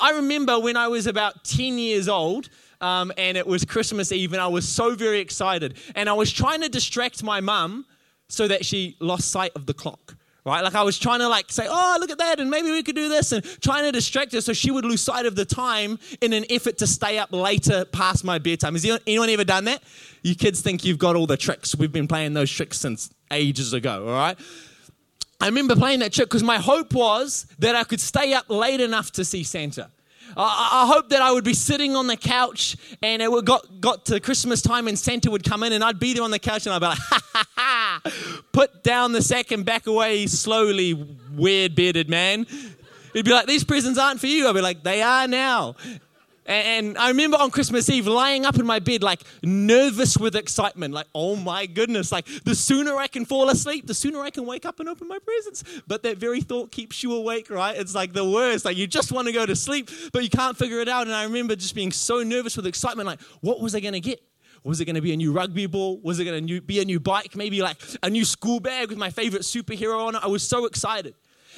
I remember when I was about 10 years old, um, and it was Christmas Eve, and I was so very excited. And I was trying to distract my mum so that she lost sight of the clock. Right? Like I was trying to like say, oh, look at that, and maybe we could do this, and trying to distract her so she would lose sight of the time in an effort to stay up later past my bedtime. Has anyone ever done that? You kids think you've got all the tricks. We've been playing those tricks since ages ago, all right? I remember playing that trick because my hope was that I could stay up late enough to see Santa. I, I that I would be sitting on the couch and it would got, got to Christmas time and Santa would come in and I'd be there on the couch and I'd be like, ha ha ha, put down the sack and back away slowly, weird bearded man. He'd be like, these presents aren't for you. I'd be like, they are now. And I remember on Christmas Eve lying up in my bed, like nervous with excitement, like, oh my goodness, like the sooner I can fall asleep, the sooner I can wake up and open my presents. But that very thought keeps you awake, right? It's like the worst. Like you just want to go to sleep, but you can't figure it out. And I remember just being so nervous with excitement, like, what was I going to get? Was it going to be a new rugby ball? Was it going to be a new bike? Maybe like a new school bag with my favorite superhero on it? I was so excited.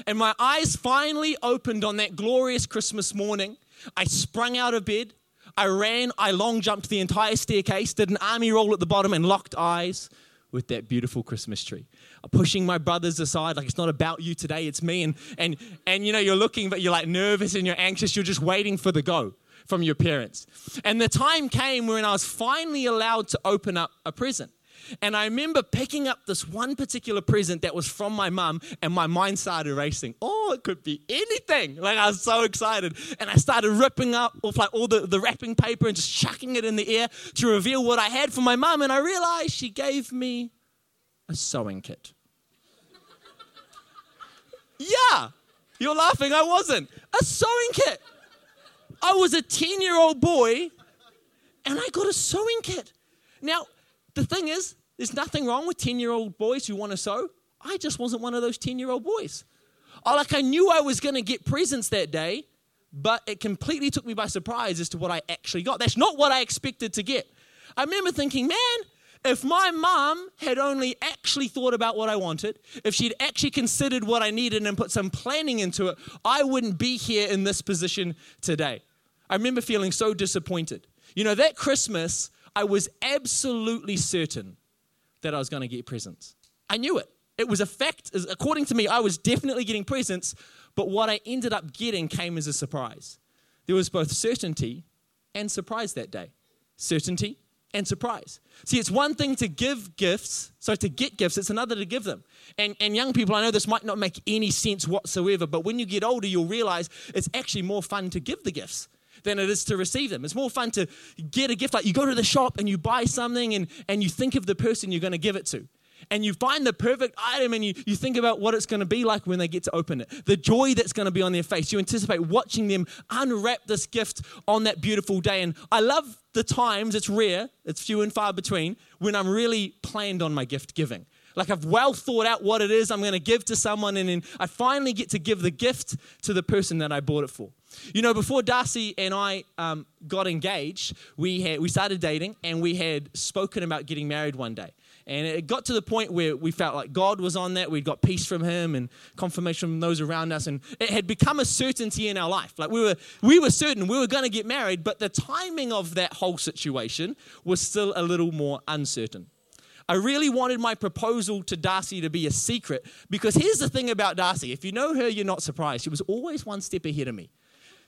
And my eyes finally opened on that glorious Christmas morning I sprung out of bed. I ran, I long jumped the entire staircase, did an army roll at the bottom, and locked eyes with that beautiful Christmas tree. Pushing my brothers aside, like it's not about you today, it's me. And, and, and you know, you're looking, but you're like nervous and you're anxious, you're just waiting for the go from your parents. And the time came when I was finally allowed to open up a present. And I remember picking up this one particular present that was from my mum, and my mind started racing. Oh, it could be anything. Like I was so excited. And I started ripping up off like all the, the wrapping paper and just chucking it in the air to reveal what I had for my mum. And I realized she gave me a sewing kit. yeah, you're laughing. I wasn't. A sewing kit. I was a 10 year old boy and I got a sewing kit. Now, the thing is, there's nothing wrong with 10 year old boys who want to sew. I just wasn't one of those 10 year old boys. I, like, I knew I was going to get presents that day, but it completely took me by surprise as to what I actually got. That's not what I expected to get. I remember thinking, man, if my mom had only actually thought about what I wanted, if she'd actually considered what I needed and put some planning into it, I wouldn't be here in this position today. I remember feeling so disappointed. You know, that Christmas, I was absolutely certain that I was going to get presents. I knew it. It was a fact. According to me, I was definitely getting presents, but what I ended up getting came as a surprise. There was both certainty and surprise that day. Certainty and surprise. See, it's one thing to give gifts, so to get gifts, it's another to give them. And, and young people, I know this might not make any sense whatsoever, but when you get older, you'll realize it's actually more fun to give the gifts than it is to receive them. It's more fun to get a gift. Like you go to the shop and you buy something and, and you think of the person you're going to give it to. And you find the perfect item and you, you think about what it's going to be like when they get to open it. The joy that's going to be on their face. You anticipate watching them unwrap this gift on that beautiful day. And I love the times, it's rare, it's few and far between, when I'm really planned on my gift giving. Like I've well thought out what it is I'm going to give to someone, and then I finally get to give the gift to the person that I bought it for. You know, before Darcy and I um, got engaged, we had we started dating, and we had spoken about getting married one day. And it got to the point where we felt like God was on that. We'd got peace from Him and confirmation from those around us, and it had become a certainty in our life. Like we were, we were certain we were going to get married, but the timing of that whole situation was still a little more uncertain. I really wanted my proposal to Darcy to be a secret because here's the thing about Darcy. If you know her, you're not surprised. She was always one step ahead of me.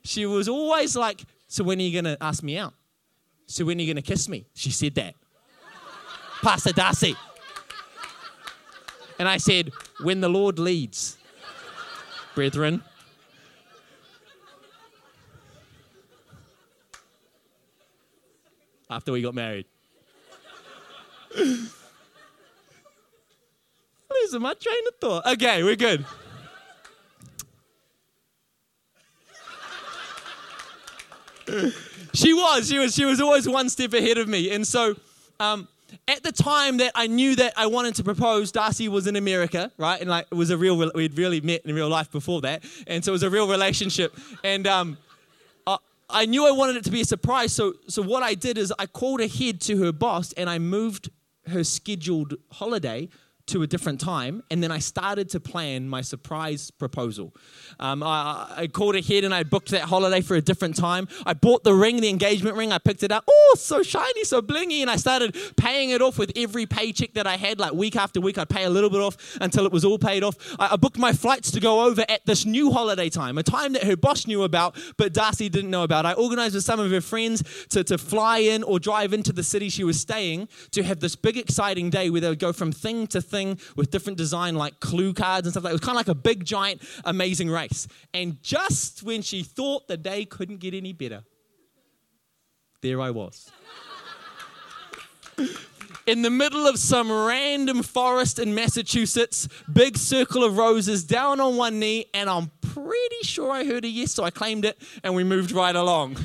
She was always like, So when are you going to ask me out? So when are you going to kiss me? She said that. Pastor Darcy. And I said, When the Lord leads, brethren. After we got married. losing my train of thought. Okay, we're good. She was, she was, she was always one step ahead of me. And so, um, at the time that I knew that I wanted to propose, Darcy was in America, right? And like it was a real, we'd really met in real life before that, and so it was a real relationship. And um, I, I knew I wanted it to be a surprise. So, so what I did is I called ahead to her boss, and I moved her scheduled holiday to a different time, and then I started to plan my surprise proposal. Um, I, I, called ahead and I booked that holiday for a different time. I bought the ring, the engagement ring. I picked it up. Oh, so shiny, so blingy, and I started paying it off with every paycheck that I had. Like week after week, I'd pay a little bit off until it was all paid off. I, I booked my flights to go over at this new holiday time, a time that her boss knew about, but Darcy didn't know about. I organized with some of her friends to, to fly in or drive into the city she was staying to have this big, exciting day where they would go from thing to thing with different design like clue cards and stuff like that. It was kind of like a big, giant, amazing race. And just when she thought the day couldn't get any better, there I was. in the middle of some random forest in Massachusetts, big circle of roses, down on one knee, and I'm pretty sure I heard a yes, so I claimed it, and we moved right along.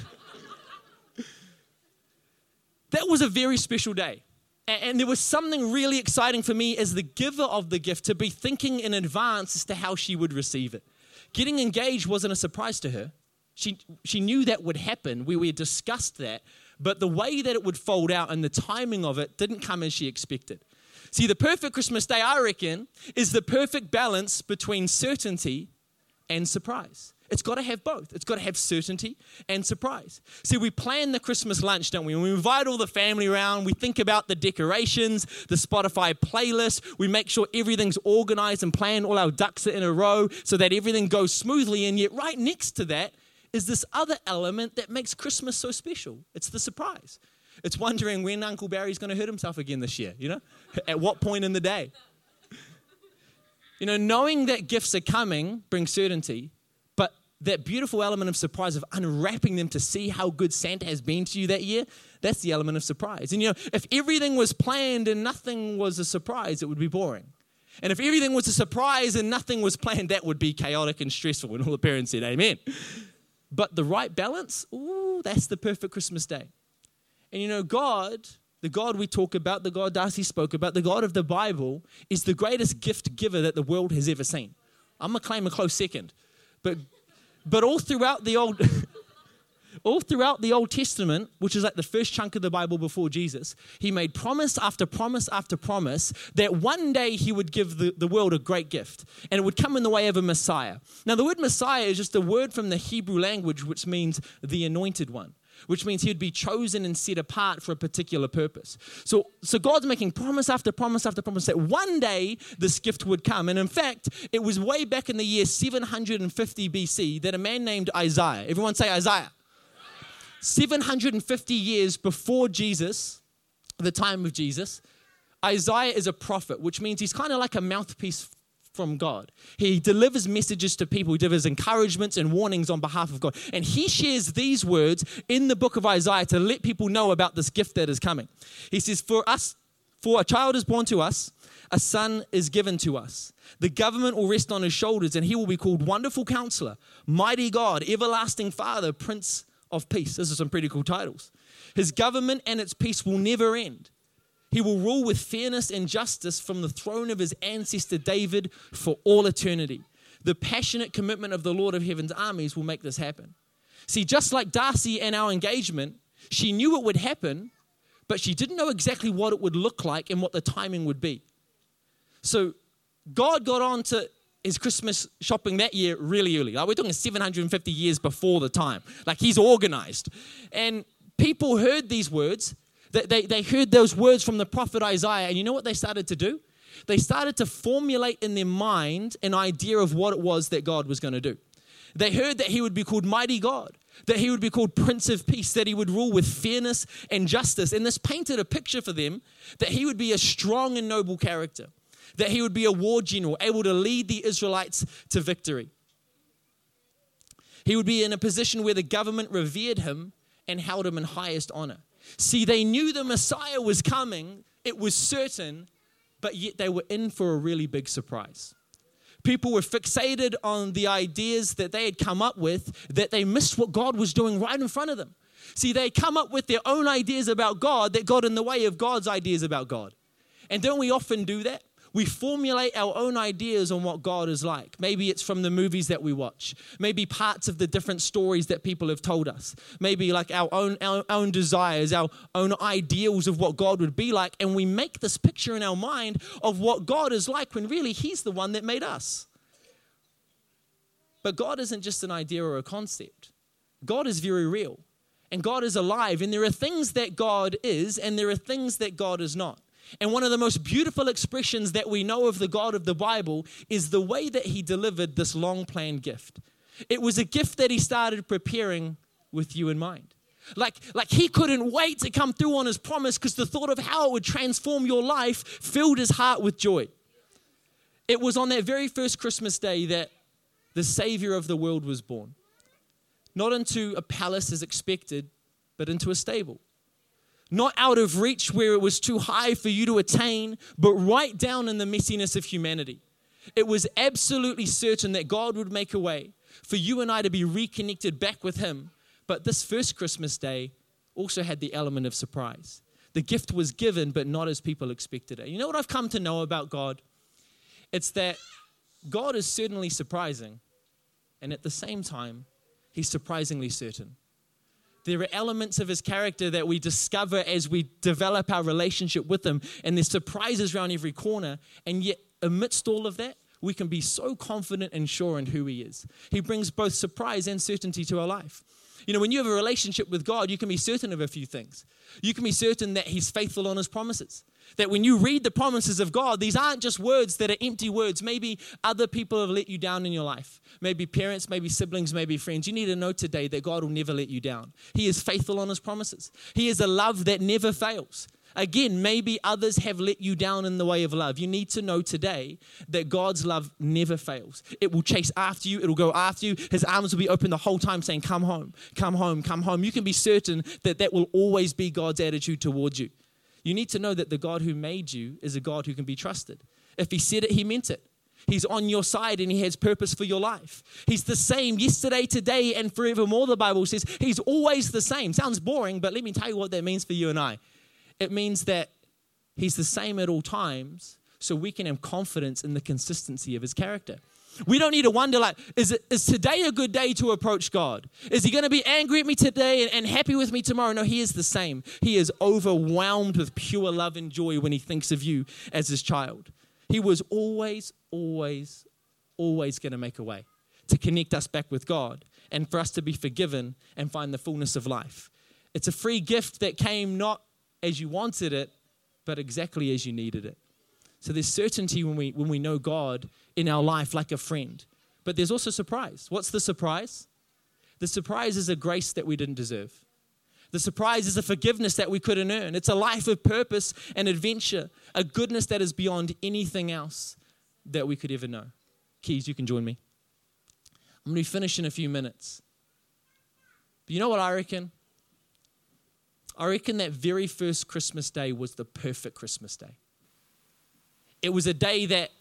that was a very special day. And there was something really exciting for me as the giver of the gift to be thinking in advance as to how she would receive it. Getting engaged wasn't a surprise to her. She, she knew that would happen. We, we discussed that. But the way that it would fold out and the timing of it didn't come as she expected. See, the perfect Christmas day, I reckon, is the perfect balance between certainty and surprise. It's got to have both. It's got to have certainty and surprise. See, we plan the Christmas lunch, don't we? we invite all the family around. We think about the decorations, the Spotify playlist. We make sure everything's organized and planned. All our ducks are in a row so that everything goes smoothly. And yet, right next to that is this other element that makes Christmas so special. It's the surprise. It's wondering when Uncle Barry's going to hurt himself again this year, you know? At what point in the day? You know, knowing that gifts are coming brings certainty, that beautiful element of surprise of unwrapping them to see how good Santa has been to you that year, that's the element of surprise. And you know, if everything was planned and nothing was a surprise, it would be boring. And if everything was a surprise and nothing was planned, that would be chaotic and stressful. And all the parents said, Amen. But the right balance, ooh, that's the perfect Christmas day. And you know, God, the God we talk about, the God Darcy spoke about, the God of the Bible, is the greatest gift giver that the world has ever seen. I'm going to claim a close second. But but all throughout the Old all throughout the Old Testament, which is like the first chunk of the Bible before Jesus, he made promise after promise after promise that one day he would give the, the world a great gift, and it would come in the way of a Messiah. Now, the word Messiah is just a word from the Hebrew language which means the anointed one which means he would be chosen and set apart for a particular purpose. So, so God's making promise after promise after promise that one day this gift would come. And in fact, it was way back in the year 750 BC that a man named Isaiah, everyone say Isaiah, 750 years before Jesus, the time of Jesus, Isaiah is a prophet, which means he's kind of like a mouthpiece from God. He delivers messages to people, he delivers encouragements and warnings on behalf of God. And he shares these words in the book of Isaiah to let people know about this gift that is coming. He says, For us, for a child is born to us, a son is given to us. The government will rest on his shoulders, and he will be called Wonderful Counselor, Mighty God, Everlasting Father, Prince of Peace. Those are some pretty cool titles. His government and its peace will never end. He will rule with fairness and justice from the throne of his ancestor David for all eternity. The passionate commitment of the Lord of Heaven's armies will make this happen. See, just like Darcy and our engagement, she knew it would happen, but she didn't know exactly what it would look like and what the timing would be. So God got on to his Christmas shopping that year really early. Like we're talking 750 years before the time. Like he's organized. And people heard these words they, they heard those words from the prophet Isaiah, and you know what they started to do? They started to formulate in their mind an idea of what it was that God was going to do. They heard that he would be called Mighty God, that he would be called Prince of Peace, that he would rule with fairness and justice. And this painted a picture for them that he would be a strong and noble character, that he would be a war general, able to lead the Israelites to victory. He would be in a position where the government revered him and held him in highest honor. See, they knew the Messiah was coming, it was certain, but yet they were in for a really big surprise. People were fixated on the ideas that they had come up with that they missed what God was doing right in front of them. See, they come up with their own ideas about God that got in the way of God's ideas about God. And don't we often do that? We formulate our own ideas on what God is like. Maybe it's from the movies that we watch, maybe parts of the different stories that people have told us, maybe like our own, our own desires, our own ideals of what God would be like. And we make this picture in our mind of what God is like when really He's the one that made us. But God isn't just an idea or a concept, God is very real. And God is alive, and there are things that God is, and there are things that God is not. And one of the most beautiful expressions that we know of the God of the Bible is the way that he delivered this long planned gift. It was a gift that he started preparing with you in mind. Like, like he couldn't wait to come through on his promise because the thought of how it would transform your life filled his heart with joy. It was on that very first Christmas day that the Savior of the world was born. Not into a palace as expected, but into a stable not out of reach where it was too high for you to attain, but right down in the messiness of humanity. It was absolutely certain that God would make a way for you and I to be reconnected back with Him. But this first Christmas day also had the element of surprise. The gift was given, but not as people expected it. You know what I've come to know about God? It's that God is certainly surprising, and at the same time, He's surprisingly certain. There are elements of his character that we discover as we develop our relationship with him, and there's surprises around every corner. And yet, amidst all of that, we can be so confident and sure in who he is. He brings both surprise and certainty to our life. You know, when you have a relationship with God, you can be certain of a few things. You can be certain that He's faithful on His promises. That when you read the promises of God, these aren't just words that are empty words. Maybe other people have let you down in your life. Maybe parents, maybe siblings, maybe friends. You need to know today that God will never let you down. He is faithful on His promises, He is a love that never fails. Again, maybe others have let you down in the way of love. You need to know today that God's love never fails. It will chase after you, it'll go after you. His arms will be open the whole time saying, Come home, come home, come home. You can be certain that that will always be God's attitude towards you. You need to know that the God who made you is a God who can be trusted. If He said it, He meant it. He's on your side and He has purpose for your life. He's the same yesterday, today, and forevermore, the Bible says. He's always the same. Sounds boring, but let me tell you what that means for you and I. It means that He's the same at all times, so we can have confidence in the consistency of His character. We don't need to wonder, like, is, it, is today a good day to approach God? Is He going to be angry at me today and, and happy with me tomorrow? No, He is the same. He is overwhelmed with pure love and joy when He thinks of you as His child. He was always, always, always going to make a way to connect us back with God and for us to be forgiven and find the fullness of life. It's a free gift that came not as you wanted it, but exactly as you needed it. So there's certainty when we, when we know God in our life like a friend. But there's also surprise. What's the surprise? The surprise is a grace that we didn't deserve. The surprise is a forgiveness that we couldn't earn. It's a life of purpose and adventure, a goodness that is beyond anything else that we could ever know. Keys, you can join me. I'm going to finish in a few minutes. But you know what I reckon? I reckon that very first Christmas day was the perfect Christmas day. It was a day that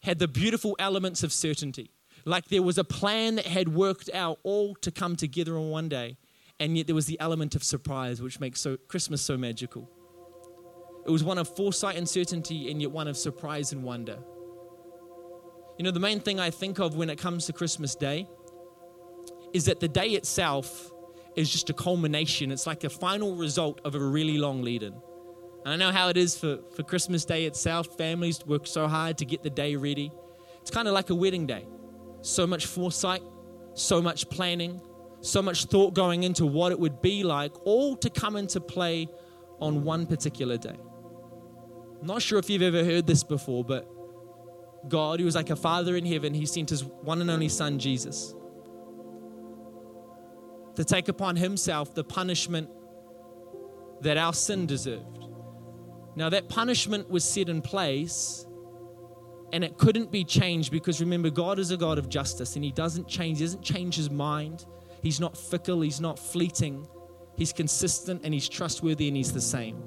had the beautiful elements of certainty. Like there was a plan that had worked out all to come together on one day, and yet there was the element of surprise, which makes so, Christmas so magical. It was one of foresight and certainty, and yet one of surprise and wonder. You know, the main thing I think of when it comes to Christmas Day is that the day itself is just a culmination. It's like a final result of a really long lead in. And I know how it is for, for Christmas Day itself. Families work so hard to get the day ready. It's kind of like a wedding day. So much foresight, so much planning, so much thought going into what it would be like, all to come into play on one particular day. I'm not sure if you've ever heard this before, but God, who was like a father in heaven, he sent his one and only son, Jesus to take upon himself the punishment that our sin deserved. Now, that punishment was set in place and it couldn't be changed because remember, God is a God of justice and He doesn't change, He doesn't change His mind. He's not fickle, He's not fleeting. He's consistent and He's trustworthy and He's the same.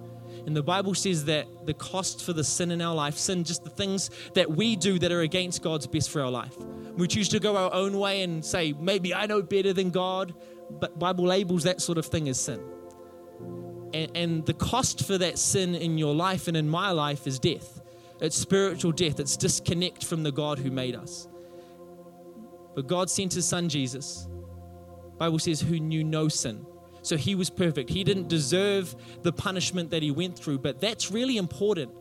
And the Bible says that the cost for the sin in our life, sin, just the things that we do that are against God's best for our life. We choose to go our own way and say, maybe I know better than God but Bible labels that sort of thing as sin. And, and the cost for that sin in your life and in my life is death. It's spiritual death. It's disconnect from the God who made us. But God sent his son Jesus. Bible says who knew no sin. So he was perfect. He didn't deserve the punishment that he went through, but that's really important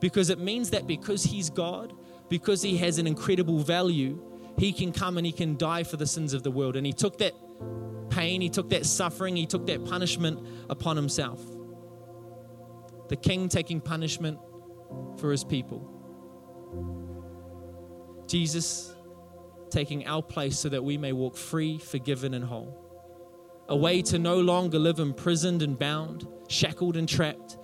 because it means that because he's God, because he has an incredible value, he can come and he can die for the sins of the world. And he took that pain, he took that suffering, he took that punishment upon himself. The king taking punishment for his people. Jesus taking our place so that we may walk free, forgiven, and whole. A way to no longer live imprisoned and bound, shackled and trapped,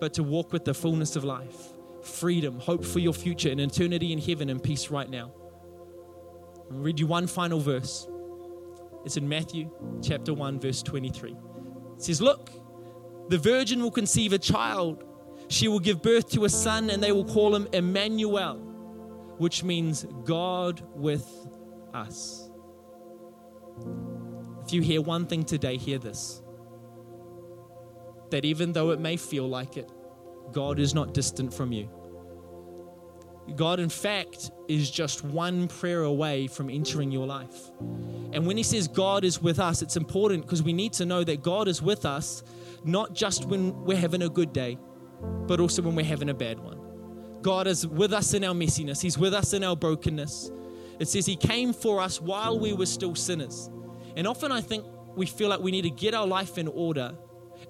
but to walk with the fullness of life, freedom, hope for your future, and eternity in heaven and peace right now. I'll read you one final verse. It's in Matthew chapter 1, verse 23. It says, Look, the virgin will conceive a child. She will give birth to a son, and they will call him Emmanuel, which means God with us. If you hear one thing today, hear this that even though it may feel like it, God is not distant from you. God, in fact, is just one prayer away from entering your life. And when He says God is with us, it's important because we need to know that God is with us not just when we're having a good day, but also when we're having a bad one. God is with us in our messiness, He's with us in our brokenness. It says He came for us while we were still sinners. And often I think we feel like we need to get our life in order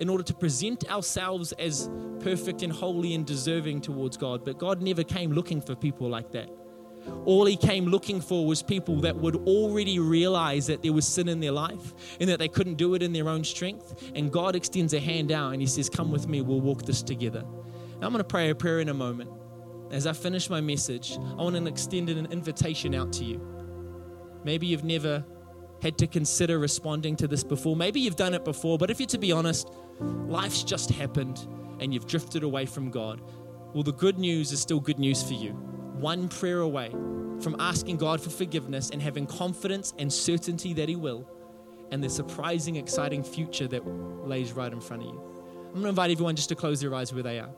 in order to present ourselves as perfect and holy and deserving towards God. But God never came looking for people like that. All he came looking for was people that would already realize that there was sin in their life and that they couldn't do it in their own strength. And God extends a hand out and he says, Come with me, we'll walk this together. Now, I'm going to pray a prayer in a moment. As I finish my message, I want to extend an invitation out to you. Maybe you've never had to consider responding to this before. Maybe you've done it before, but if you're to be honest, life's just happened and you've drifted away from God. Well, the good news is still good news for you. One prayer away from asking God for forgiveness and having confidence and certainty that He will, and the surprising, exciting future that lays right in front of you. I'm going to invite everyone just to close their eyes where they are.